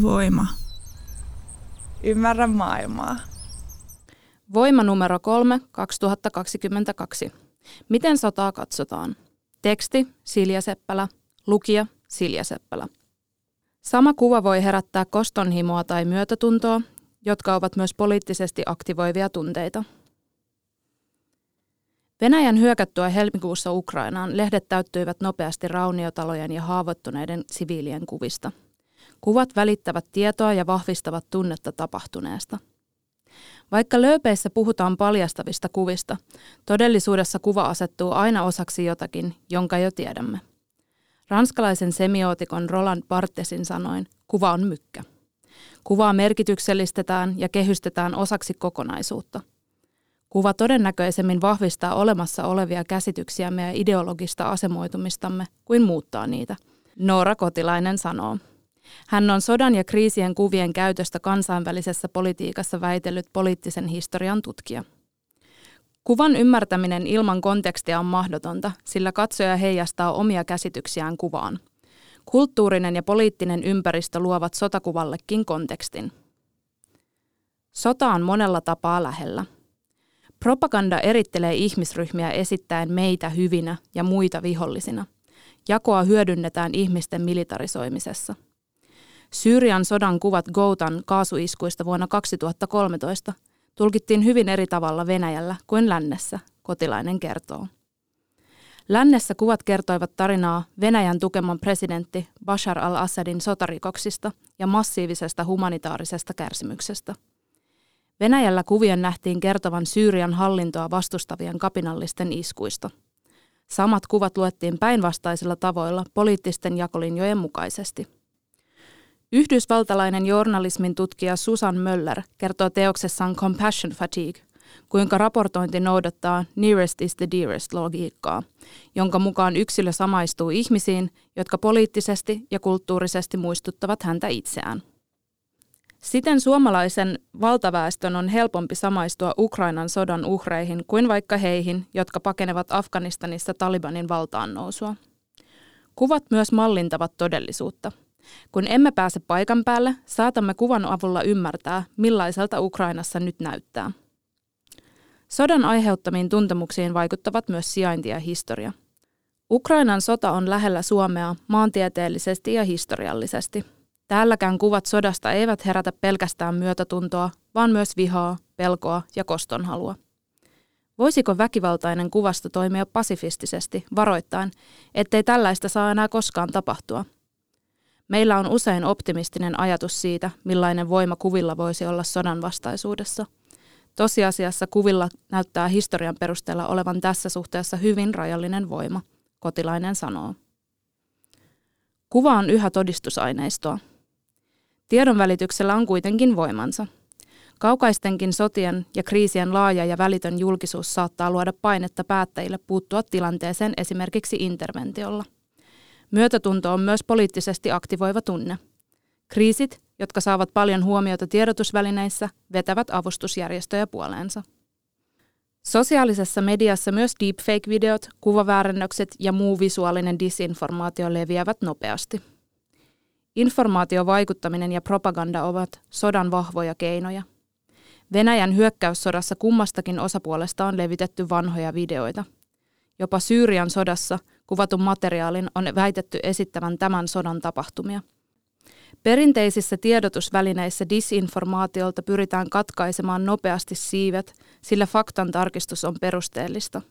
Voima. Ymmärrä maailmaa. Voima numero 3 2022. Miten sotaa katsotaan? Teksti Silja Seppälä, lukija Silja Seppälä. Sama kuva voi herättää kostonhimoa tai myötätuntoa, jotka ovat myös poliittisesti aktivoivia tunteita. Venäjän hyökättyä helmikuussa Ukrainaan lehdet täyttyivät nopeasti rauniotalojen ja haavoittuneiden siviilien kuvista. Kuvat välittävät tietoa ja vahvistavat tunnetta tapahtuneesta. Vaikka lööpeissä puhutaan paljastavista kuvista, todellisuudessa kuva asettuu aina osaksi jotakin, jonka jo tiedämme. Ranskalaisen semiootikon Roland Barthesin sanoin, kuva on mykkä. Kuvaa merkityksellistetään ja kehystetään osaksi kokonaisuutta. Kuva todennäköisemmin vahvistaa olemassa olevia käsityksiämme ja ideologista asemoitumistamme kuin muuttaa niitä, Noora Kotilainen sanoo. Hän on sodan ja kriisien kuvien käytöstä kansainvälisessä politiikassa väitellyt poliittisen historian tutkija. Kuvan ymmärtäminen ilman kontekstia on mahdotonta, sillä katsoja heijastaa omia käsityksiään kuvaan. Kulttuurinen ja poliittinen ympäristö luovat sotakuvallekin kontekstin. Sota on monella tapaa lähellä. Propaganda erittelee ihmisryhmiä esittäen meitä hyvinä ja muita vihollisina. Jakoa hyödynnetään ihmisten militarisoimisessa. Syyrian sodan kuvat Goutan kaasuiskuista vuonna 2013 tulkittiin hyvin eri tavalla Venäjällä kuin lännessä, kotilainen kertoo. Lännessä kuvat kertoivat tarinaa Venäjän tukeman presidentti Bashar al-Assadin sotarikoksista ja massiivisesta humanitaarisesta kärsimyksestä. Venäjällä kuvien nähtiin kertovan Syyrian hallintoa vastustavien kapinallisten iskuista. Samat kuvat luettiin päinvastaisilla tavoilla poliittisten jakolinjojen mukaisesti – Yhdysvaltalainen journalismin tutkija Susan Möller kertoo teoksessaan Compassion Fatigue, kuinka raportointi noudattaa nearest is the dearest logiikkaa, jonka mukaan yksilö samaistuu ihmisiin, jotka poliittisesti ja kulttuurisesti muistuttavat häntä itseään. Siten suomalaisen valtaväestön on helpompi samaistua Ukrainan sodan uhreihin kuin vaikka heihin, jotka pakenevat Afganistanissa Talibanin valtaan nousua. Kuvat myös mallintavat todellisuutta – kun emme pääse paikan päälle, saatamme kuvan avulla ymmärtää, millaiselta Ukrainassa nyt näyttää. Sodan aiheuttamiin tuntemuksiin vaikuttavat myös sijainti ja historia. Ukrainan sota on lähellä Suomea maantieteellisesti ja historiallisesti. Täälläkään kuvat sodasta eivät herätä pelkästään myötätuntoa, vaan myös vihaa, pelkoa ja kostonhalua. Voisiko väkivaltainen kuvasto toimia pasifistisesti, varoittain, ettei tällaista saa enää koskaan tapahtua – Meillä on usein optimistinen ajatus siitä, millainen voima kuvilla voisi olla sodan vastaisuudessa. Tosiasiassa kuvilla näyttää historian perusteella olevan tässä suhteessa hyvin rajallinen voima, kotilainen sanoo. Kuva on yhä todistusaineistoa. Tiedon välityksellä on kuitenkin voimansa. Kaukaistenkin sotien ja kriisien laaja ja välitön julkisuus saattaa luoda painetta päättäjille puuttua tilanteeseen esimerkiksi interventiolla – Myötätunto on myös poliittisesti aktivoiva tunne. Kriisit, jotka saavat paljon huomiota tiedotusvälineissä, vetävät avustusjärjestöjä puoleensa. Sosiaalisessa mediassa myös deepfake-videot, kuvaväärennökset ja muu visuaalinen disinformaatio leviävät nopeasti. Informaatiovaikuttaminen ja propaganda ovat sodan vahvoja keinoja. Venäjän hyökkäyssodassa kummastakin osapuolesta on levitetty vanhoja videoita. Jopa Syyrian sodassa – kuvatun materiaalin on väitetty esittävän tämän sodan tapahtumia. Perinteisissä tiedotusvälineissä disinformaatiolta pyritään katkaisemaan nopeasti siivet, sillä faktan tarkistus on perusteellista.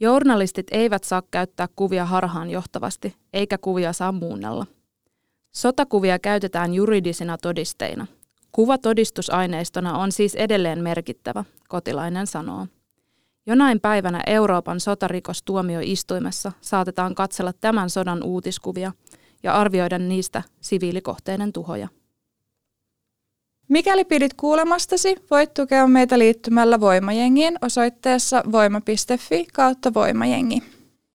Journalistit eivät saa käyttää kuvia harhaan johtavasti, eikä kuvia saa muunnella. Sotakuvia käytetään juridisina todisteina. Kuva todistusaineistona on siis edelleen merkittävä, kotilainen sanoo. Jonain päivänä Euroopan sotarikostuomioistuimessa saatetaan katsella tämän sodan uutiskuvia, ja arvioida niistä siviilikohteiden tuhoja. Mikäli pidit kuulemastasi, voit tukea meitä liittymällä Voimajengiin osoitteessa voima.fi kautta voimajengi.